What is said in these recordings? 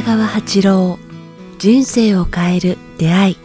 北川八郎人生を変える出会い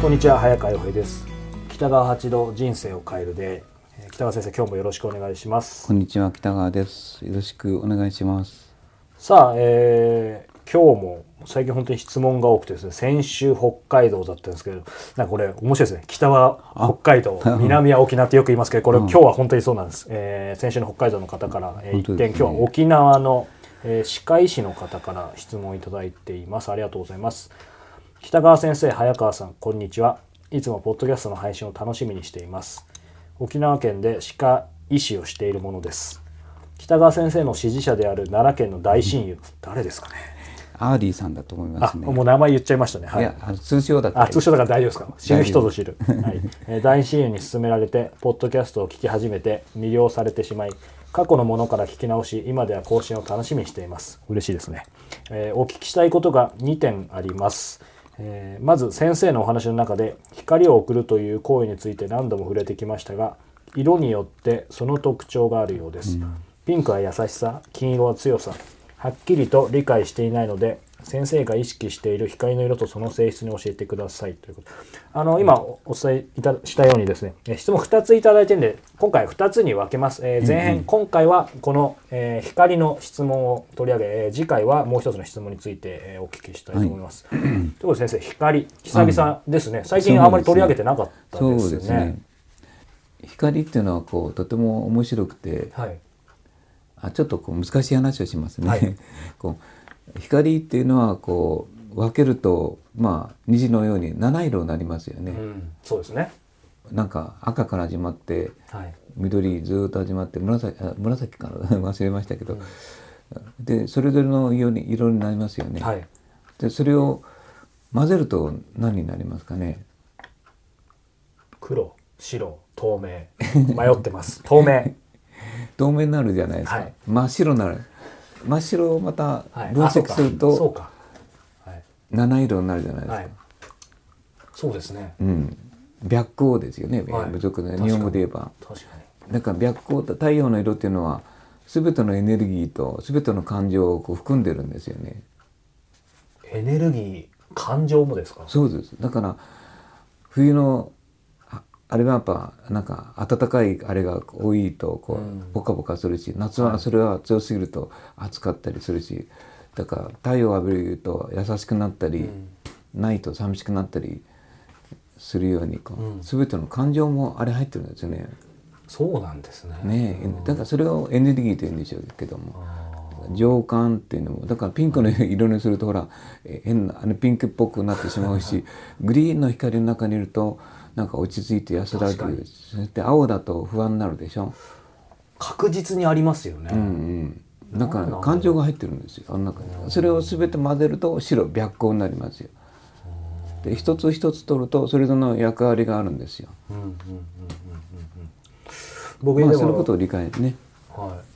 こんにちは早川洋平です北川八郎人生を変えるでえー北川先生今日もよろしくお願いしますこんにちは北川です。よろしくお願いします。さあ、えー今日も最近本当に質問が多くてですね先週北海道だったんですけどなんかこれ面白いですね。北は北海道南は沖縄ってよく言いますけどこれ今日は本当にそうなんです、えー先週の北海道の方から、えー一本当ですね点今日は沖縄の、えー歯科医師の方から質問をいただいています。ありがとうございます。北川先生早川さんこんにちは。いつもポッドキャストの配信を楽しみにしています。沖縄県で歯科医師をしているものです。北川先生の支持者である奈良県の大親友誰ですかね？アーディさんだと思いまあすね。もう名前言っちゃいましたね。はいい。や、通称だあ、通称だから大丈夫ですか？知る人ぞ知る。はい。えー大親友に勧められて、ポッドキャストを聞き始めて、魅了されてしまい、過去のものから聞き直し、今では更新を楽しみにしています。嬉しいですね。えーお聞きしたいことが2点あります。えーまず先生のお話の中で光を送るという行為について何度も触れてきましたが色によってその特徴があるようです、ピンクは優しさ金色は強さはっきりと理解していないので先生が意識している光の色とその性質に教えてくださいということ。あの今おお伝えいたしたようにですねえ質問2ついただいてるんで今回2つに分けます、えー前編、今回はこの、えー光の質問を取り上げ、えー次回はもう一つの質問について、えーお聞きしたいと思います、ということで先生光久々ですね、最近あまり取り上げてなかったですよねですね。光っていうのはこうとても面白くて、はいあちょっとこう難しい話をしますね。はい。こう光っていうのはこう分けるとまあ虹のように七色になりますよね。うん、そうですね。なんか赤から始まってはい。緑ずっと始まって紫あ紫から 忘れましたけど、でそれぞれの色に色になりますよね。はい。でそれを混ぜると何になりますかね？黒白透明。迷ってます。透明 透明になるじゃないですか、はい。真っ白になる。真っ白をまたはい。分析するあそうと七色になるじゃないですか、はい。そうですね。うん。白光ですよね、はい。無属で確かに。日本語で言えば。確かに。だから白光と太陽の色っていうのは全てのエネルギーと全ての感情をこう含んでるんですよね。エネルギー感情もですか？そうです。だから冬のああれはやっぱなんか暖かいあれが多いとこうポカポカするし夏はそれは強すぎると暑かったりするしだから太陽を浴びると優しくなったり、ないと寂しくなったりするようにこう、うん。全ての感情もあれ入ってるんですよね。そうなんですね。ねえ。だからそれをエネルギーと言うんでしょうけども。あ情感っていうのもだからピンクの色にするとほらえ変なあのピンクっぽくなってしまうし グリーンの光の中にいるとなんか落ち着いて安らぐそして青だと不安になるでしょ、確実にありますよね、うんうん、なんだろう。ら感情が入ってるんですよあの中に。それを全て混ぜると白白光になりますよ。で一つ一つ取るとそれぞれの役割があるんですよ。うんうんうんうんうんうん。僕まあそのことを理解ね。はい、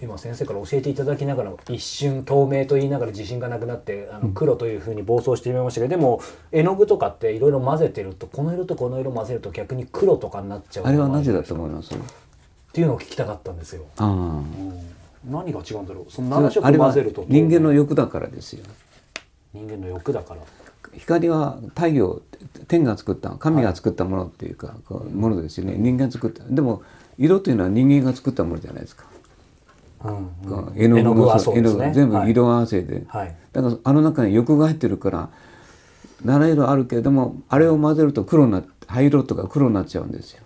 今先生から教えていただきながら一瞬透明と言いながら自信がなくなってあの黒というふうに暴走してしましたけど、でも絵の具とかっていろいろ混ぜてるとこの色とこの色混ぜると逆に黒とかになっちゃうあれはなぜだだと思います？っていうのを聞きたかったんですよ、何が違うんだろう？その7それ色混ぜると人間の欲だからですよ。人間の欲だから。光は太陽天が作った神が作ったものっていうか、ものですよね。人間が作った。でも色というのは人間が作ったものじゃないですか、うん。こう絵の具も絵の具はそううですね。具全部色合わせで、はい。だからあの中に欲が入ってるから七色あるけれどもあれを混ぜると黒な灰色とか黒になっちゃうんですよ。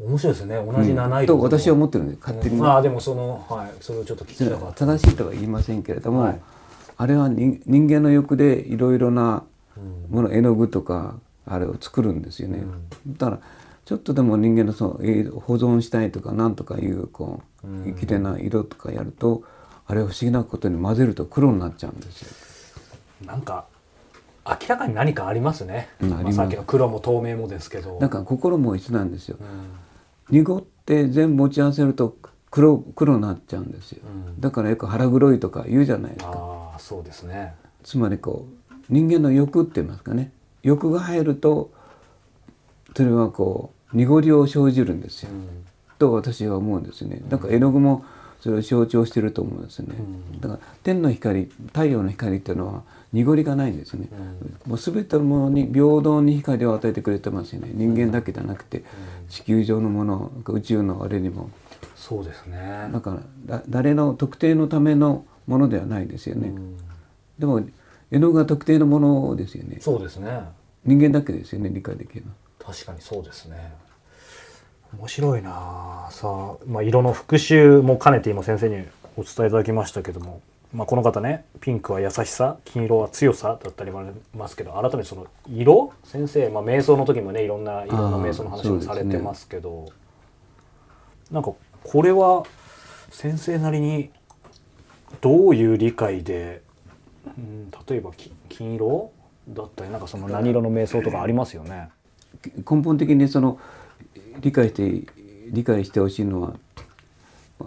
面白いですね。同じ七色でも。と私は思ってるんです勝手に。ね、ああでもそのはい。それをちょっと聞きたかった。正しいとは言いませんけれども、はい。あれは人人間の欲でいろいろなもの、絵の具とかあれを作るんですよね。だからちょっとでも人間のそのえー保存したいとかなんとかいうこうきれいな色とかやるとあれは不思議なことに混ぜると黒になっちゃうんですよ。なんか明らかに何かありますね、まあ、さっきの黒も透明もですけどなんか心も一緒なんですよ。うん濁って全部持ち合わせると黒黒になっちゃうんですよ。うんだからよく腹黒いとか言うじゃないですか。ああそうですねつまりこう人間の欲って言いますかね欲が入るとそれはこう濁りを生じるんですよ、うん。と私は思うんですね。だから絵の具もそれを象徴してると思うんですね、だから天の光太陽の光っていうのは濁りがないんですね、もう全てのものに平等に光を与えてくれてますよね。人間だけじゃなくて地球上のもの宇宙のあれにも。そうですね。だからだ誰の特定のためのものではないですよね、でも絵の具は特定のものですよね。そうですね。人間だけですよね理解できるの確かにそうですね。面白いなあ。さあ、まあ、色の復習も兼ねて今先生にお伝えいただきましたけども、まあ、この方ねピンクは優しさ金色は強さだったりもありますけど改めてその色？先生、まあ、瞑想の時もねいろんな色の瞑想の話もされてますけど、なんかこれは先生なりにどういう理解で、うん、例えば金色？だったりなんかその何色の瞑想とかありますよね。根本的にその理解して理解してほしいのは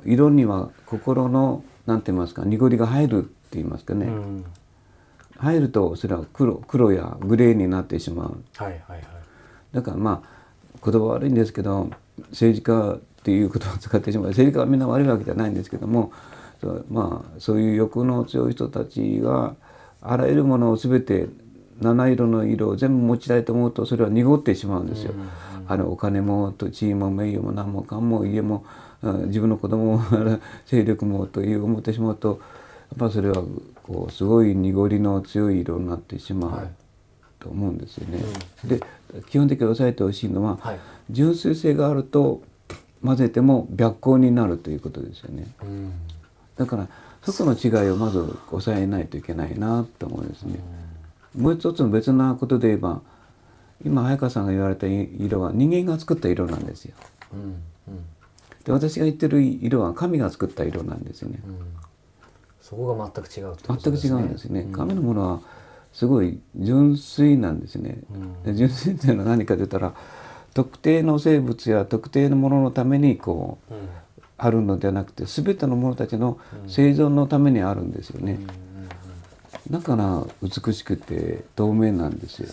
色には心の何て言いますか濁りが入るって言いますかね、うん。入るとそれは黒黒やグレーになってしまう。はいはいはい。だからまあ言葉悪いんですけど政治家っていう言葉を使ってしまう。政治家はみんな悪いわけじゃないんですけどもそうまあそういう欲の強い人たちがあらゆるものを全て七色の色を全部持ちたいと思うとそれは濁ってしまうんですよ。あのお金もと地位も名誉も何もかも家もあ自分の子供も勢力もという思ってしまうとやっぱそれはこうすごい濁りの強い色になってしまう。はいと思うんですよね。で基本的に押さえてほしいのは、はい純粋性があると混ぜても白光になるということですよね。うんだからそこの違いをまず抑えないといけないなと思うんですね。もう一つの別なことで言えば今早川さんが言われた色は人間が作った色なんですよ。うんうんで私が言ってる色は神が作った色なんですよね。うんそこが全く違うってこ全く違うんですね。神のものはすごい純粋なんですね。で純粋っていうのは何かと言ったら特定の生物や特定のもののためにこううんあるのではなくて全ての者たちの生存のためにあるんですよね。だから美しくて透明なんですよ。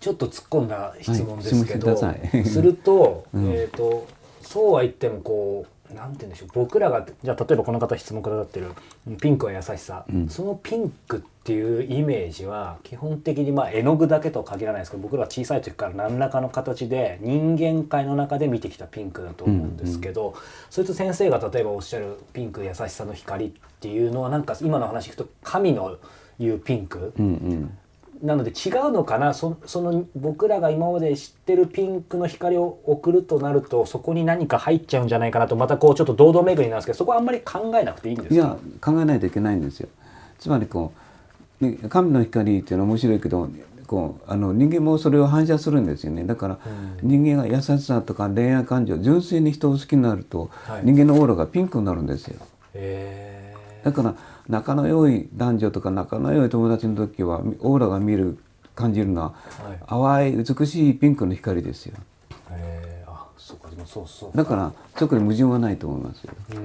ちょっと突っ込んだ質問ですけど、はい。すると,、うん。えー、とそうは言ってもこうなんて言うんでしょう僕らがじゃあ例えばこの方質問くださってるピンクは優しさ、うん。そのピンクっていうイメージは基本的にまあ絵の具だけとは限らないですけど僕らは小さい時から何らかの形で人間界の中で見てきたピンクだと思うんですけど、それと先生が例えばおっしゃるピンク優しさの光っていうのはなんか今の話聞くと神の言うピンク、うんうん。なので違うのかな？そその僕らが今まで知ってるピンクの光を送るとなるとそこに何か入っちゃうんじゃないかなとまたこうちょっと堂々巡りなんですけどそこはあんまり考えなくていいんですかいや考えないといけないんですよ。つまりこう、ね、神の光っていうのは面白いけどこうあの人間もそれを反射するんですよね。だから、人間が優しさとか恋愛感情純粋に人を好きになると、はい。人間のオーラがピンクになるんですよ。へだから仲の良い男女とか仲の良い友達の時はオーラが見る感じるのは、はい。淡い美しいピンクの光ですよ。ーへー。あそうかでもそうそう。だからそこに矛盾はないと思いますよ。うんうん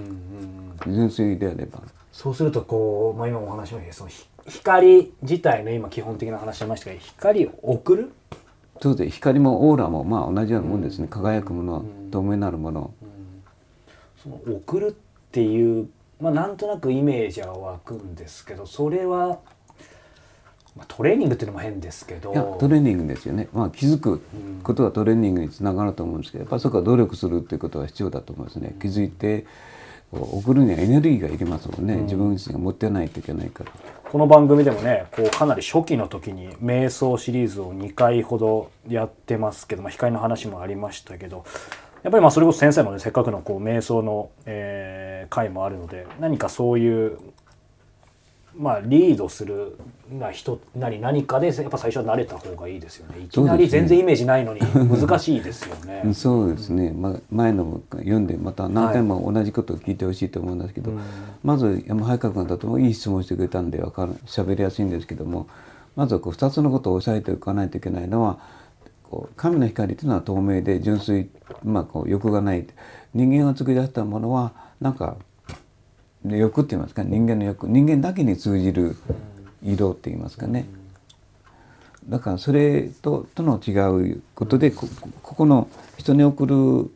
うん。純粋であれば。そうするとこう、まあ、今もお話しましたけどそのひ光自体の今基本的な話しましたけど光を送る？そうです。光もオーラもまあ同じようなもんですね、輝くもの透明なるもの、その送るっていう、まあ、なんとなくイメージは湧くんですけどそれは、まあ、トレーニングっていうのも変ですけど。いやトレーニングですよね、まあ、気づくことはトレーニングにつながると思うんですけどやっぱりそこは努力するっていうことが必要だと思いますね。気づいて送るにはエネルギーがいりますもんね、自分自身が持ってないといけないから。この番組でもねこうかなり初期の時に瞑想シリーズを2回ほどやってますけど、まあ、光の話もありましたけどやっぱりまあそれこそ先生のねせっかくのこう瞑想の、えー回もあるので何かそういうまあリードするな人なり何かでやっぱ最初は慣れた方がいいですよね。いきなり全然イメージないのに難しいですよね。う んそうですね、まあ、前のも読んでまた何回も同じことを聞いてほしいと思うんですけど、まず山早川君だともいい質問してくれたんでわかる喋りやすいんですけどもまずはこう2つのことを押さえておかないといけないのはこう神の光というのは透明で純粋、まあ、こう欲がない。人間が作り出したものはなんか欲って言いますか人間の欲。人間だけに通じる色って言いますかね。だからそれととの違うことでここの人に送る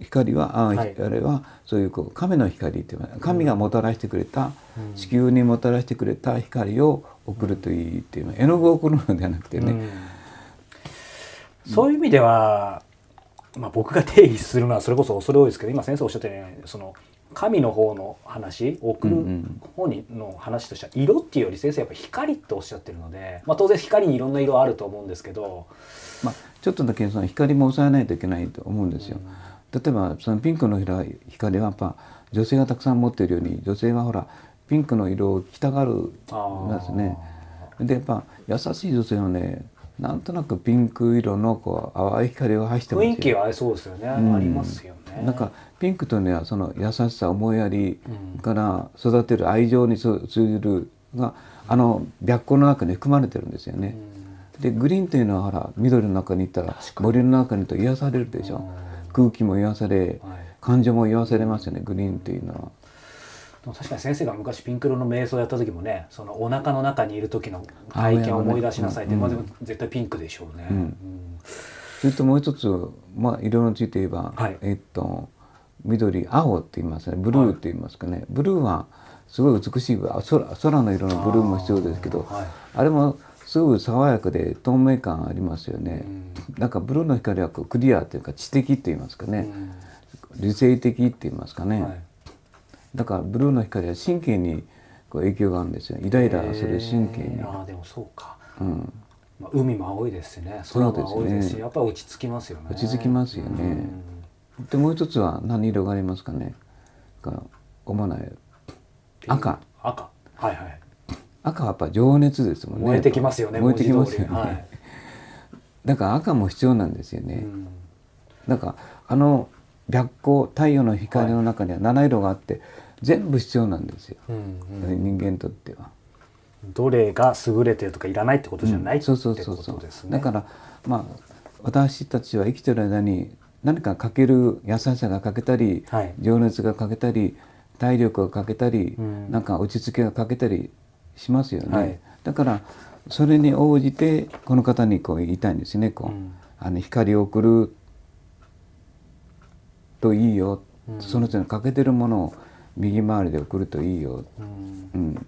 光はあ、はい。あれはそういうこう神の光っていう神がもたらしてくれた、地球にもたらしてくれた光を送るといいっていうの。絵の具を送るのではなくてね、うんそういう意味では、まあ、僕が定義するのはそれこそ恐れ多いですけど今先生おっしゃったようにその神の方の話送るうんうん方にの話としては色っていうより先生やっぱ光っておっしゃってるので、まあ、当然光にいろんな色あると思うんですけど、まあ、ちょっとだけその光も抑えないといけないと思うんですよ。例えばそのピンクの光光はやっぱ女性がたくさん持っているように女性はほらピンクの色を着たがるんですね。でやっぱ優しい女性はねなんとなくピンク色のこう淡い光を発してますよ雰囲気はそうですよね、んありますよね。なんかピンクというのはその優しさ思いやりうんから育てる愛情に通じるがあの白光の中に含まれてるんですよね。でグリーンというのはほら緑の中に行ったら森の中にと癒されるでしょ。空気も癒されはい感情も癒されますよねグリーンというのは。でも確かに先生が昔ピンク色の瞑想やった時もねそのお腹の中にいる時の体験を思い出しなさいって、うん。まあ、でも絶対ピンクでしょうね。うん。うん。それともう一つまあ色について言えば、はい。えっと緑青って言いますね。ブルーって言いますかね、ブルーはすごい美しい。あ空空の色のブルーも必要ですけどあーはい。あれもすごい爽やかで透明感ありますよね。なんかブルーの光はこうクリアというか知的って言いますかね、理性的って言いますかね、はいだからブルーの光は神経にこう影響があるんですよ。イライラする神経に。へ。ー。あーでもそうか、うん、まあ、海も青いですしね。空も青いですしそうですね。やっぱ落ち着きますよね。落ち着きますよね。でもう一つは何色がありますかね。が主な赤。赤。はいはい。赤はやっぱ情熱ですもんね。燃えてきますよね燃えてきますよね。はい。だから赤も必要なんですよね。うん。だからあの白光太陽の光の中には七色があって、全部必要なんですよ。うんうん。人間にとっては。どれが優れてるとかいらないってことじゃないってそうこそうそうそう。とですね。だからまあ私たちは生きてる間に何かかける優しさが欠けたり、はい。情熱が欠けたり体力が欠けたり、うん。なんか落ち着きが欠けたりしますよね、はい。だからそれに応じてこの方にこう言いたいんですね。こう、うん。あの光を送るといいよ、うんその人に欠けてるものを右回りで送るといいよ、うんうん、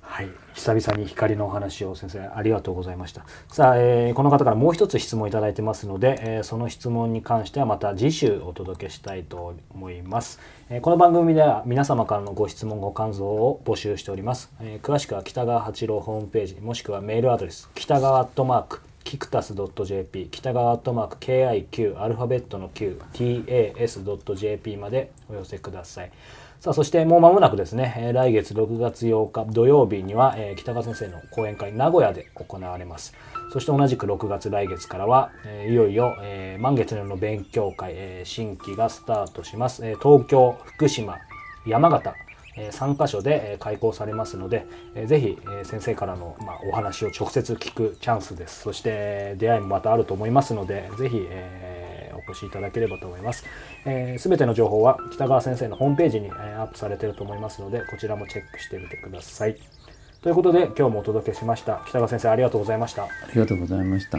はい、久々に光のお話を先生ありがとうございました。さあ、えーこの方からもう一つ質問いただいてますので、えーその質問に関してはまた次週お届けしたいと思います。えーこの番組では皆様からのご質問ご感想を募集しております。えー詳しくは北川八郎ホームページもしくはメールアドレス北川アットマークキクタス .jp 北川アットマーク KIQ アルファベットの QTAS.jp までお寄せください。さあそしてもう間もなくですね、えー来月6月8日土曜日には、えー北川先生の講演会名古屋で行われますそして同じく6月来月からは、えーいよいよ、えー満月の勉強会、えー新規がスタートします、えー東京福島山形3カ所でえ開講されますので、えーぜひ、え先生からの、ま、お話を直接聞くチャンスです。そして出会いもまたあると思いますのでぜひ、えお越しいただければと思います。すべ、全ての情報は北川先生のホームページに、えアップされていると思いますのでこちらもチェックしてみてください。ということで今日もお届けしました。北川先生ありがとうございました。ありがとうございました。